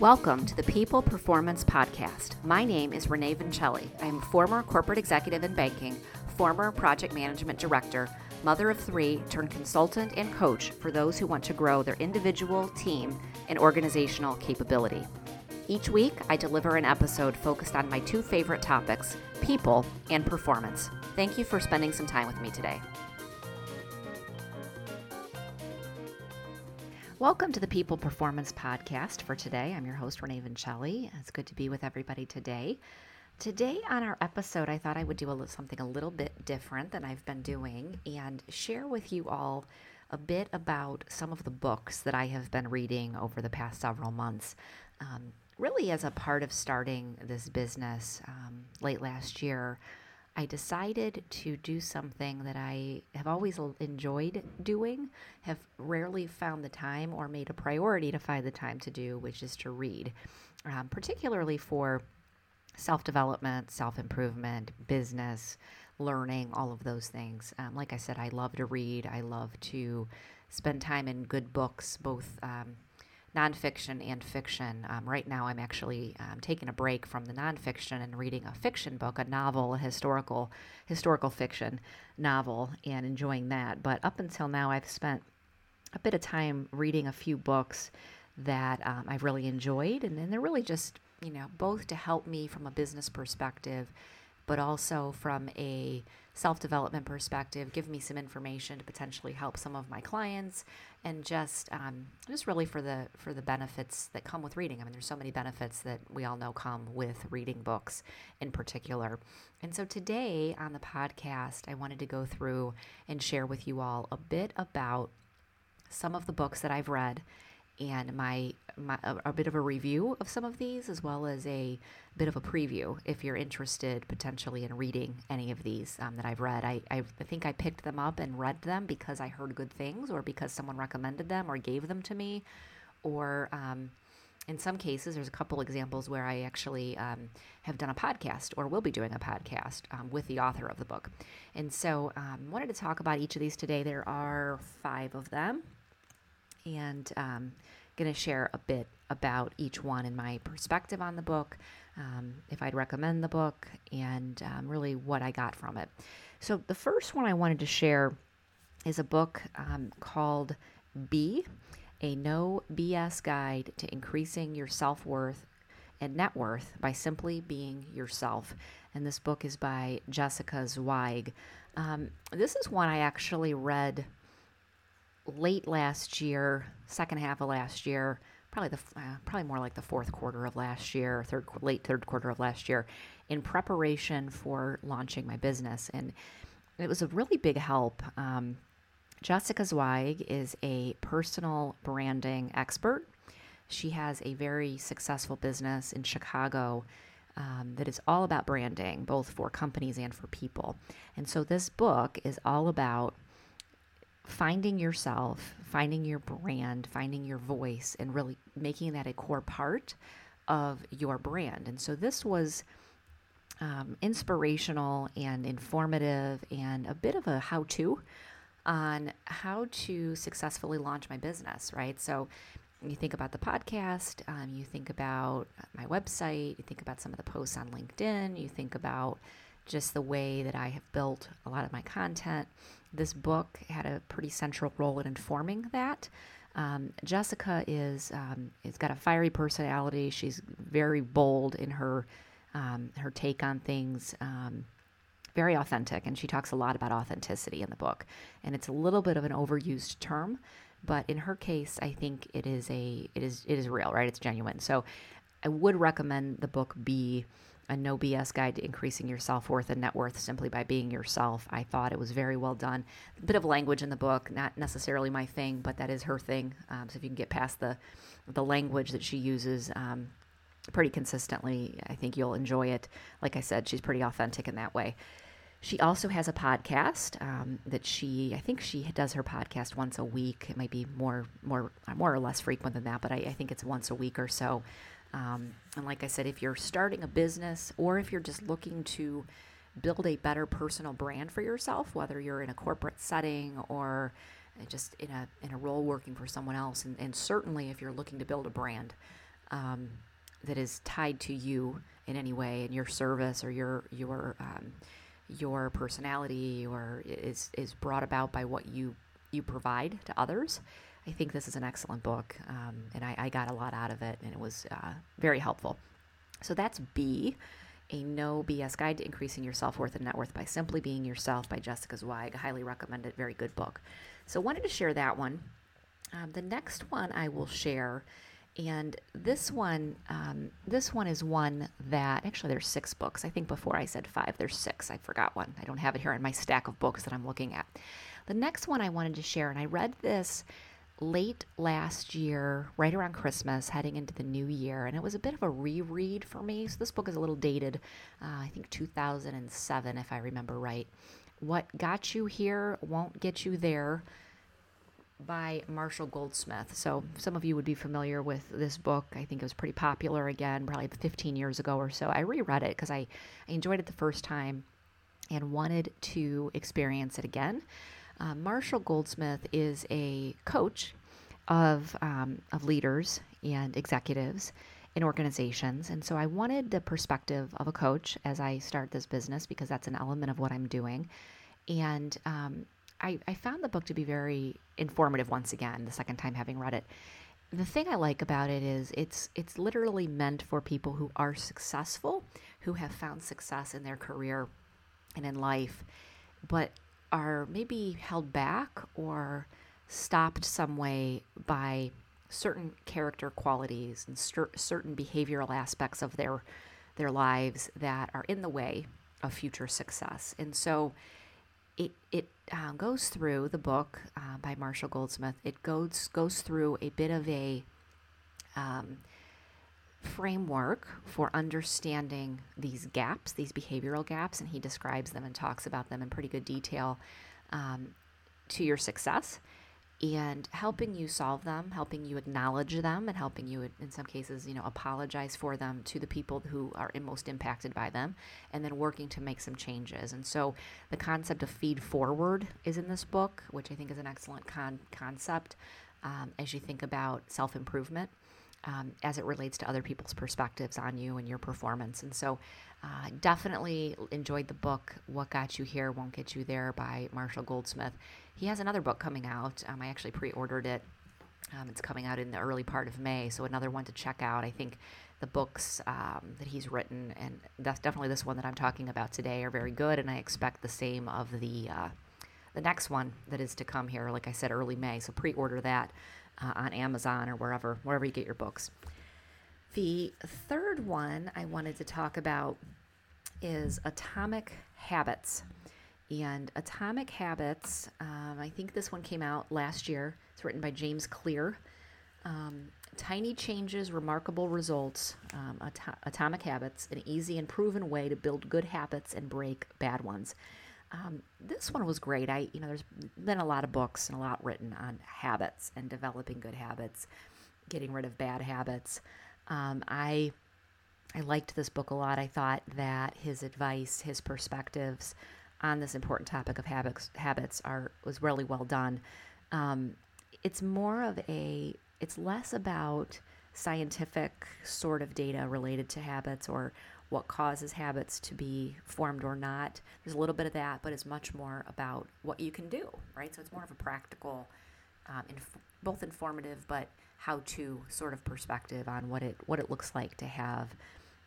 Welcome to the People Performance Podcast. My name is Renee Vincelli. I am a former corporate executive in banking, former project management director, mother of three, turned consultant and coach for those who want to grow their individual, team, and organizational capability. Each week, I deliver an episode focused on my two favorite topics people and performance. Thank you for spending some time with me today. Welcome to the People Performance Podcast for today. I'm your host, Renee Vincelli. It's good to be with everybody today. Today, on our episode, I thought I would do a little, something a little bit different than I've been doing and share with you all a bit about some of the books that I have been reading over the past several months. Um, really, as a part of starting this business um, late last year, I decided to do something that I have always enjoyed doing, have rarely found the time or made a priority to find the time to do, which is to read, um, particularly for self development, self improvement, business, learning, all of those things. Um, like I said, I love to read, I love to spend time in good books, both. Um, nonfiction and fiction. Um, right now, I'm actually um, taking a break from the nonfiction and reading a fiction book, a novel, a historical historical fiction novel, and enjoying that. But up until now, I've spent a bit of time reading a few books that um, I've really enjoyed, and, and they're really just you know both to help me from a business perspective, but also from a self development perspective, give me some information to potentially help some of my clients, and just um, just really for the for the benefits that come with reading. I mean, there's so many benefits that we all know come with reading books in particular. And so today on the podcast, I wanted to go through and share with you all a bit about some of the books that I've read and my, my a, bit of a review of some of these as well as a bit of a preview if you're interested potentially in reading any of these um, that I've read. I, I, I think I picked them up and read them because I heard good things or because someone recommended them or gave them to me or um, in some cases, there's a couple examples where I actually um, have done a podcast or will be doing a podcast um, with the author of the book. And so, um, wanted to talk about each of these today. There are five of them and um, going to share a bit about each one and my perspective on the book, um, if I'd recommend the book, and um, really what I got from it. So, the first one I wanted to share is a book um, called A No BS Guide to Increasing Your Self Worth and Net Worth by Simply Being Yourself. And this book is by Jessica Zweig. Um, this is one I actually read late last year, second half of last year, probably the uh, probably more like the fourth quarter of last year, third late third quarter of last year, in preparation for launching my business, and it was a really big help. Um, Jessica Zweig is a personal branding expert. She has a very successful business in Chicago um, that is all about branding, both for companies and for people. And so this book is all about finding yourself, finding your brand, finding your voice, and really making that a core part of your brand. And so this was um, inspirational and informative and a bit of a how to on how to successfully launch my business, right? So you think about the podcast, um, you think about my website, you think about some of the posts on LinkedIn, you think about just the way that I have built a lot of my content. This book had a pretty central role in informing that. Um, Jessica is um, has got a fiery personality. She's very bold in her um, her take on things. Um, very authentic, and she talks a lot about authenticity in the book. And it's a little bit of an overused term, but in her case, I think it is a it is it is real, right? It's genuine. So I would recommend the book be a no BS guide to increasing your self worth and net worth simply by being yourself. I thought it was very well done. A bit of language in the book, not necessarily my thing, but that is her thing. Um, so if you can get past the the language that she uses um, pretty consistently, I think you'll enjoy it. Like I said, she's pretty authentic in that way. She also has a podcast um, that she, I think she does her podcast once a week. It might be more, more, more or less frequent than that, but I, I think it's once a week or so. Um, and like I said, if you're starting a business or if you're just looking to build a better personal brand for yourself, whether you're in a corporate setting or just in a in a role working for someone else, and, and certainly if you're looking to build a brand, um, that is tied to you in any way in your service or your your um, your personality or is is brought about by what you you provide to others. I think this is an excellent book, um, and I, I, got a lot out of it, and it was uh, very helpful. So that's Be, a no BS guide to increasing your self worth and net worth by simply being yourself by Jessica Zweig. I highly recommend it. Very good book. So I wanted to share that one. Um, the next one I will share and this one, um, this one is one that actually there's six books. I think before I said five, there's six. I forgot one. I don't have it here in my stack of books that I'm looking at. The next one I wanted to share, and I read this late last year, right around Christmas, heading into the new year, and it was a bit of a reread for me. So this book is a little dated, uh, I think 2007, if I remember right. What got you here won't get you there by Marshall Goldsmith. So, some of you would be familiar with this book. I think it was pretty popular again, probably 15 years ago or so. I reread it because I, I enjoyed it the first time and wanted to experience it again. Uh, Marshall Goldsmith is a coach of, um, of leaders and executives in organizations. And so I wanted the perspective of a coach as I start this business because that's an element of what I'm doing. And um, I, I found the book to be very informative once again, the second time having read it. The thing I like about it is it's it's literally meant for people who are successful, who have found success in their career and in life, but are maybe held back or stopped some way by certain character qualities and cer- certain behavioral aspects of their their lives that are in the way of future success. And so it it uh, goes through the book uh, by Marshall Goldsmith. It goes goes through a bit of a um, framework for understanding these gaps, these behavioral gaps, and he describes them and talks about them in pretty good detail um, to your success and helping you solve them, helping you acknowledge them, and helping you, in some cases, you know, apologize for them to the people who are most impacted by them, and then working to make some changes. And so, the concept of feed forward is in this book, which I think is an excellent con- concept um, as you think about self improvement. Um, as it relates to other people's perspectives on you and your performance. And so, uh, definitely enjoyed the book, What Got You Here Won't Get You There by Marshall Goldsmith. He has another book coming out. Um, I actually pre ordered it. Um, it's coming out in the early part of May, so another one to check out. I think the books um, that he's written, and that's definitely this one that I'm talking about today, are very good, and I expect the same of the uh, the next one that is to come here. Like I said, early May, so pre-order that uh, on Amazon or wherever wherever you get your books. The third one I wanted to talk about is Atomic Habits. And Atomic Habits, um, I think this one came out last year. It's written by James Clear. Um, Tiny Changes, Remarkable Results, um, At- Atomic Habits, an easy and proven way to build good habits and break bad ones. Um, this one was great. I, you know, there's been a lot of books and a lot written on habits and developing good habits, getting rid of bad habits. Um, I, I liked this book a lot. I thought that his advice, his perspectives, on this important topic of habits habits are was really well done. Um, it's more of a it's less about scientific sort of data related to habits or what causes habits to be formed or not. There's a little bit of that, but it's much more about what you can do, right? So it's more of a practical, um, inf- both informative, but how to sort of perspective on what it what it looks like to have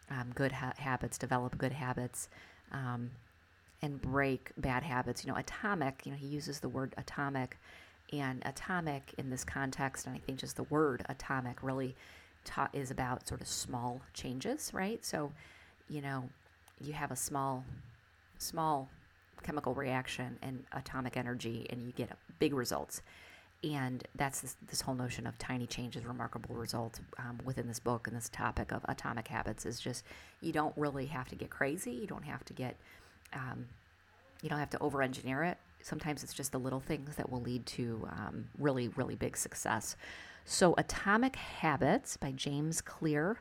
um, good ha- habits, develop good habits. Um, and break bad habits. You know, atomic, you know, he uses the word atomic, and atomic in this context, and I think just the word atomic really ta- is about sort of small changes, right? So, you know, you have a small, small chemical reaction and atomic energy, and you get big results. And that's this, this whole notion of tiny changes, remarkable results um, within this book and this topic of atomic habits is just you don't really have to get crazy. You don't have to get um, you don't have to over engineer it. Sometimes it's just the little things that will lead to um, really, really big success. So, Atomic Habits by James Clear.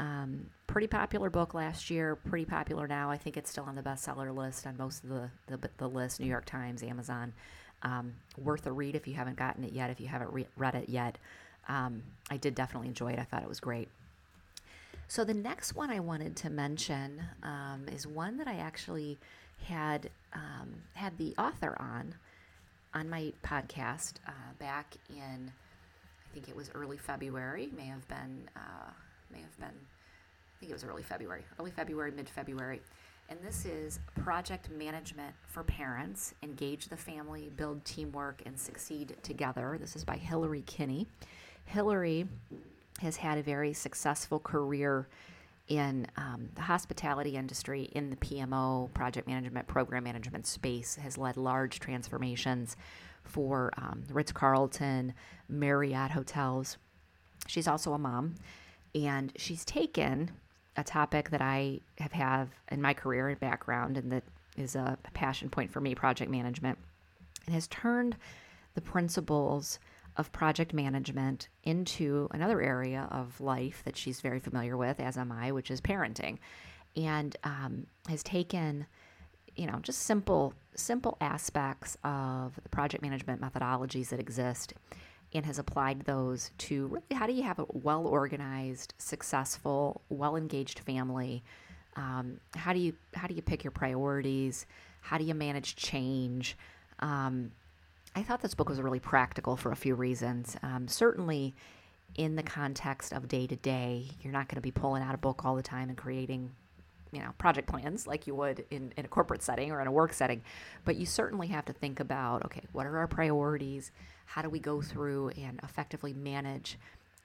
Um, pretty popular book last year, pretty popular now. I think it's still on the bestseller list on most of the, the, the list New York Times, Amazon. Um, worth a read if you haven't gotten it yet, if you haven't re- read it yet. Um, I did definitely enjoy it. I thought it was great. So the next one I wanted to mention um, is one that I actually had um, had the author on on my podcast uh, back in I think it was early February, may have been uh, may have been I think it was early February, early February, mid February. And this is Project Management for Parents Engage the Family, Build Teamwork, and Succeed Together. This is by Hilary Kinney. Hilary has had a very successful career in um, the hospitality industry, in the PMO, project management, program management space, has led large transformations for um, Ritz Carlton, Marriott hotels. She's also a mom, and she's taken a topic that I have have in my career and background, and that is a passion point for me, project management, and has turned the principles of project management into another area of life that she's very familiar with, as am I, which is parenting, and um, has taken, you know, just simple simple aspects of the project management methodologies that exist and has applied those to really how do you have a well organized, successful, well engaged family? Um, how do you how do you pick your priorities? How do you manage change? Um, I thought this book was really practical for a few reasons. Um, certainly, in the context of day to day, you're not going to be pulling out a book all the time and creating you know project plans like you would in, in a corporate setting or in a work setting but you certainly have to think about okay what are our priorities how do we go through and effectively manage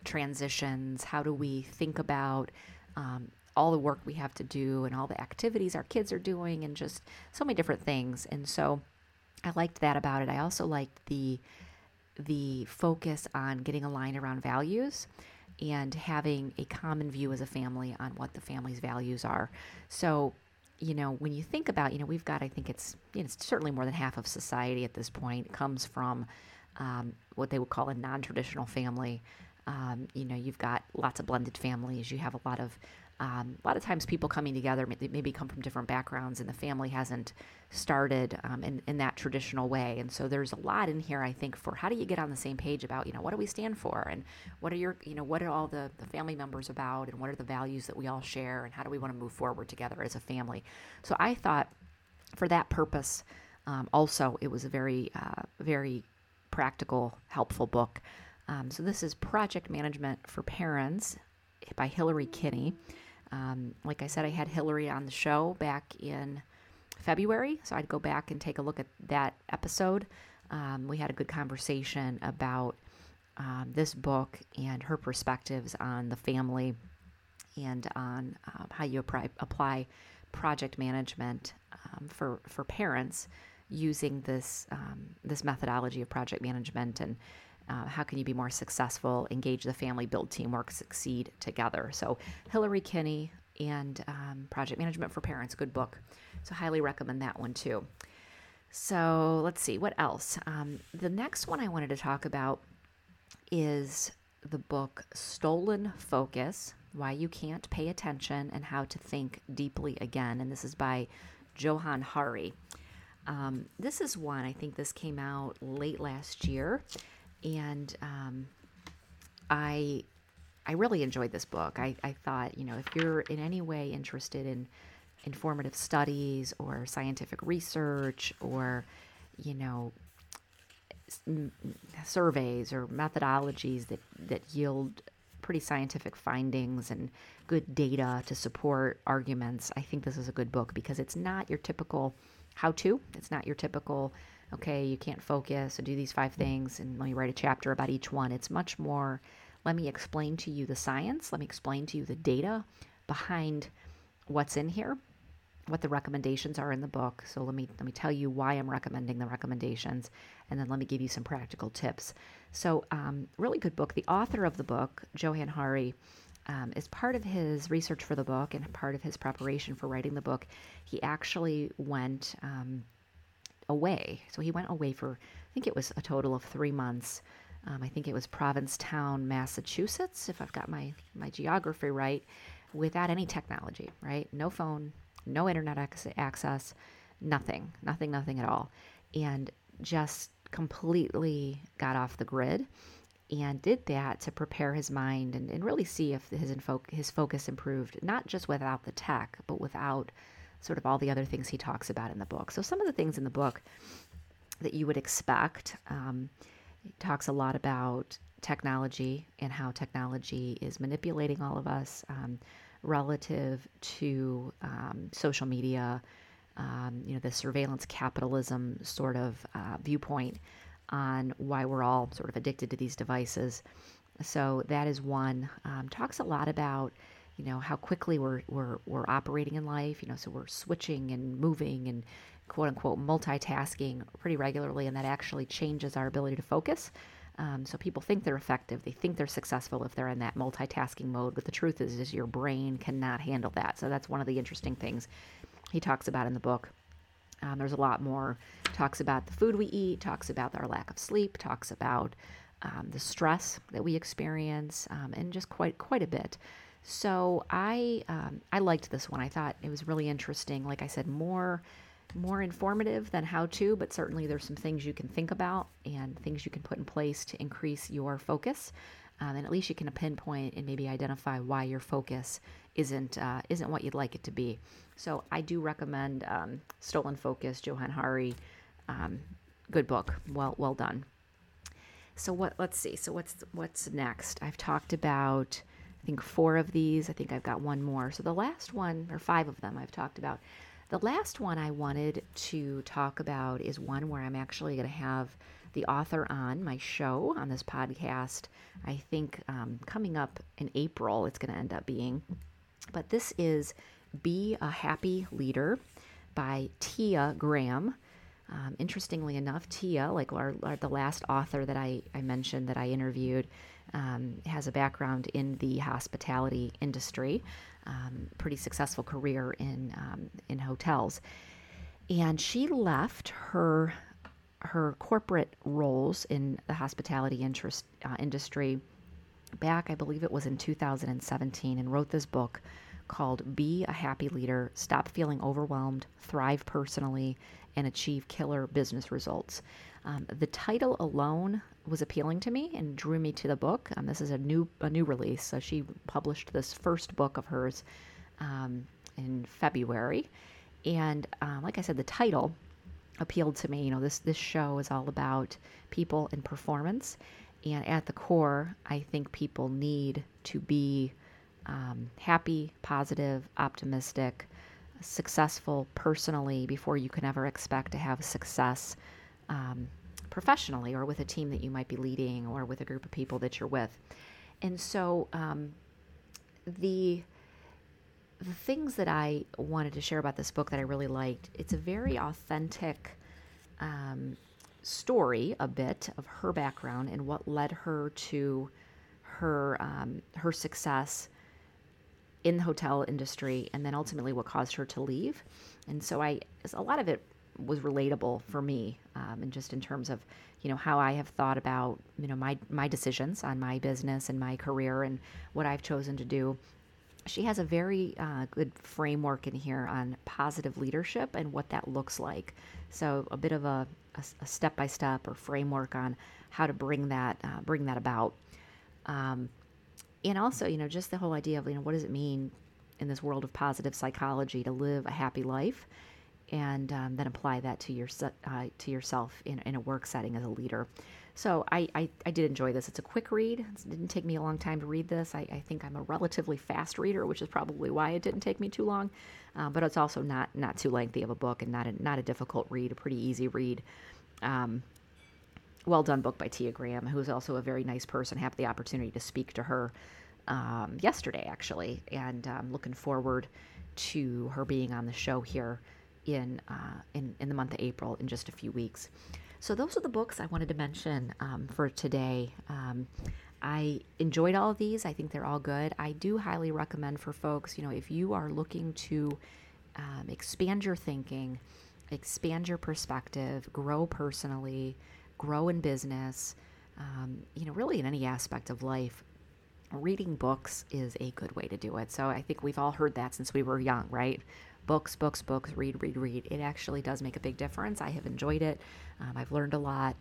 transitions? How do we think about um, all the work we have to do and all the activities our kids are doing and just so many different things? And so i liked that about it. I also liked the the focus on getting aligned around values and having a common view as a family on what the family's values are. So, you know, when you think about, you know, we've got, I think it's, you know, it's certainly more than half of society at this point comes from um, what they would call a non traditional family. Um, you know, you've got lots of blended families. You have a lot of um, a lot of times people coming together maybe come from different backgrounds and the family hasn't started um, in, in that traditional way. And so there's a lot in here i think for how do you get on the same page about you know what do we stand for? And what are your you know what are all the, the family members about? And what are the values that we all share? And how do we want to move forward together as a family? So i thought for that purpose um, also it was a very uh, very practical helpful book um, so this is project management for parents by hilary kinney um, like I said, I had Hilary on the show back in February, so I'd go back and take a look at that episode. Um, we had a good conversation about um, this book and her perspectives on the family and on uh, how you apply, apply project management um, for for parents using this um, this methodology of project management and uh, how can you be more successful, engage the family, build teamwork, succeed together? So, Hilary Kinney and um, Project Management for Parents, good book. So, highly recommend that one too. So, let's see, what else? Um, the next one I wanted to talk about is the book Stolen Focus Why You Can't Pay Attention and How to Think Deeply Again. And this is by Johann Hari. Um, this is one, I think this came out late last year and um, I I really enjoyed this book. I, I thought, you know, if you're in any way interested in informative studies or scientific research or, you know, surveys or methodologies that, that yield pretty scientific findings and good data to support arguments, I think this is a good book because it's not your typical how to. It's not your typical okay, you can't focus, so do these five things, and let me write a chapter about each one. It's much more, let me explain to you the science, let me explain to you the data behind what's in here, what the recommendations are in the book. So let me let me tell you why I'm recommending the recommendations, and then let me give you some practical tips. So, um, really good book. The author of the book, Johann Hari. Um, as part of his research for the book and part of his preparation for writing the book, he actually went um, away. So he went away for, I think it was a total of three months. Um, I think it was Provincetown, Massachusetts, if I've got my, my geography right, without any technology, right? No phone, no internet access, nothing, nothing, nothing at all. And just completely got off the grid and did that to prepare his mind and, and really see if his, info- his focus improved, not just without the tech, but without sort of all the other things he talks about in the book. So, some of the things in the book that you would expect. Um, he talks a lot about technology and how technology is manipulating all of us um, relative to um, social media, um, you know, the surveillance capitalism sort of uh, viewpoint on why we're all sort of addicted to these devices. So that is one. Um, talks a lot about you know how quickly we're, we're we're operating in life. You know, so we're switching and moving and quote unquote multitasking pretty regularly, and that actually changes our ability to focus. Um, so people think they're effective, they think they're successful if they're in that multitasking mode. But the truth is, is your brain cannot handle that. So that's one of the interesting things he talks about in the book. Um, there's a lot more. Talks about the food we eat, talks about our lack of sleep, talks about um, the stress that we experience, um, and just quite quite a bit. So I um, I liked this one. I thought it was really interesting. Like I said, more more informative than how to, but certainly there's some things you can think about and things you can put in place to increase your focus. Um, and at least you can pinpoint and maybe identify why your focus isn't uh, isn't what you'd like it to be. So I do recommend um, Stolen Focus, Johann Hari. Um, good book, well well done. So what? Let's see. So what's what's next? I've talked about I think four of these. I think I've got one more. So the last one, or five of them, I've talked about. The last one I wanted to talk about is one where I'm actually going to have the author on my show on this podcast. I think um, coming up in April, it's going to end up being. But this is Be a Happy Leader by Tia Graham. Um, interestingly enough, Tia, like our, our, the last author that I, I mentioned that I interviewed, um, has a background in the hospitality industry, um, pretty successful career in um, in hotels, and she left her her corporate roles in the hospitality interest, uh, industry back, I believe it was in 2017, and wrote this book called Be a Happy Leader Stop Feeling Overwhelmed, Thrive Personally, and Achieve Killer Business Results. Um, the title alone was appealing to me and drew me to the book. Um, this is a new a new release, so she published this first book of hers um, in February, and uh, like I said, the title appealed to me. You know, this this show is all about people and performance, and at the core, I think people need to be um, happy, positive, optimistic, successful personally before you can ever expect to have success um, professionally or with a team that you might be leading or with a group of people that you're with. And so um, the the things that I wanted to share about this book that I really liked, it's a very authentic um, story, a bit of her background and what led her to her um, her success in the hotel industry, and then ultimately what caused her to leave. And so I, a lot of it was relatable for me, um, and just in terms of you know how I have thought about you know my my decisions on my business and my career and what I've chosen to do. She has a very uh, good framework in here on positive leadership and what that looks like. So a bit of a, a step by step or framework on how to bring that uh, bring that about. Um, and also, you know, just the whole idea of you know what does it mean in this world of positive psychology to live a happy life and um, then apply that to your uh, to yourself in, in a work setting as a leader. So I, I, I, did enjoy this. It's a quick read. It didn't take me a long time to read this. I, I think I'm a relatively fast reader, which is probably why it didn't take me too long. Uh, but it's also not not too lengthy of a book and not a, not a difficult read, a pretty easy read. Um, well done book by Tia Graham, who's also a very nice person. Have the opportunity to speak to her um, yesterday, actually, and I'm um, looking forward to her being on the show here in, uh, in, in the month of April in just a few weeks. So, those are the books I wanted to mention um, for today. Um, I enjoyed all of these. I think they're all good. I do highly recommend for folks, you know, if you are looking to um, expand your thinking, expand your perspective, grow personally, grow in business, um, you know, really in any aspect of life, reading books is a good way to do it. So I think we've all heard that since we were young, right? books, books, books, read, read, read. It actually does make a big difference. I have enjoyed it. Um, I've learned a lot.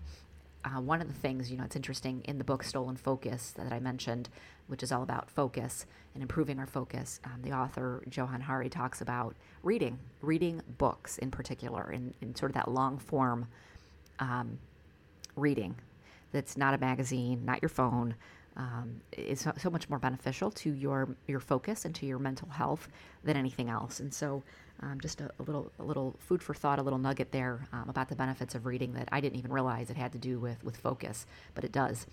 Uh, one of the things, you know, it's interesting in the book Stolen Focus that I mentioned, which is all about focus and improving our focus. Um, the author, Johann Hari, talks about reading, reading books in particular, in, in sort of that long form um, reading that's not a magazine, not your phone. Um, is so, so, much more beneficial to your your focus and to your mental health than anything else. And so, um, just a, a, little a little food for thought, a little nugget there um, about the benefits of reading that I didn't even realize it had to do with with focus, but it does.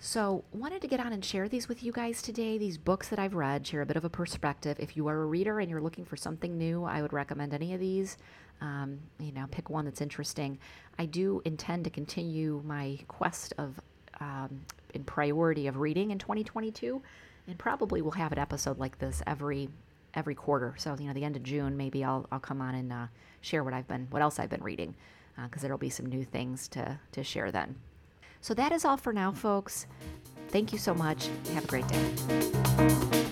So, wanted to get on and share these with you guys today. These books that I've read, share a bit of a perspective. If you are a reader and you're looking for something new, I would recommend any of these. Um, you know, pick one that's interesting. I do intend to continue my quest of um, in priority of reading in 2022, and probably we'll have an episode like this every every quarter. So you know, the end of June, maybe I'll I'll come on and uh, share what I've been, what else I've been reading, because uh, there'll be some new things to to share then. So that is all for now, folks. Thank you so much. Have a great day.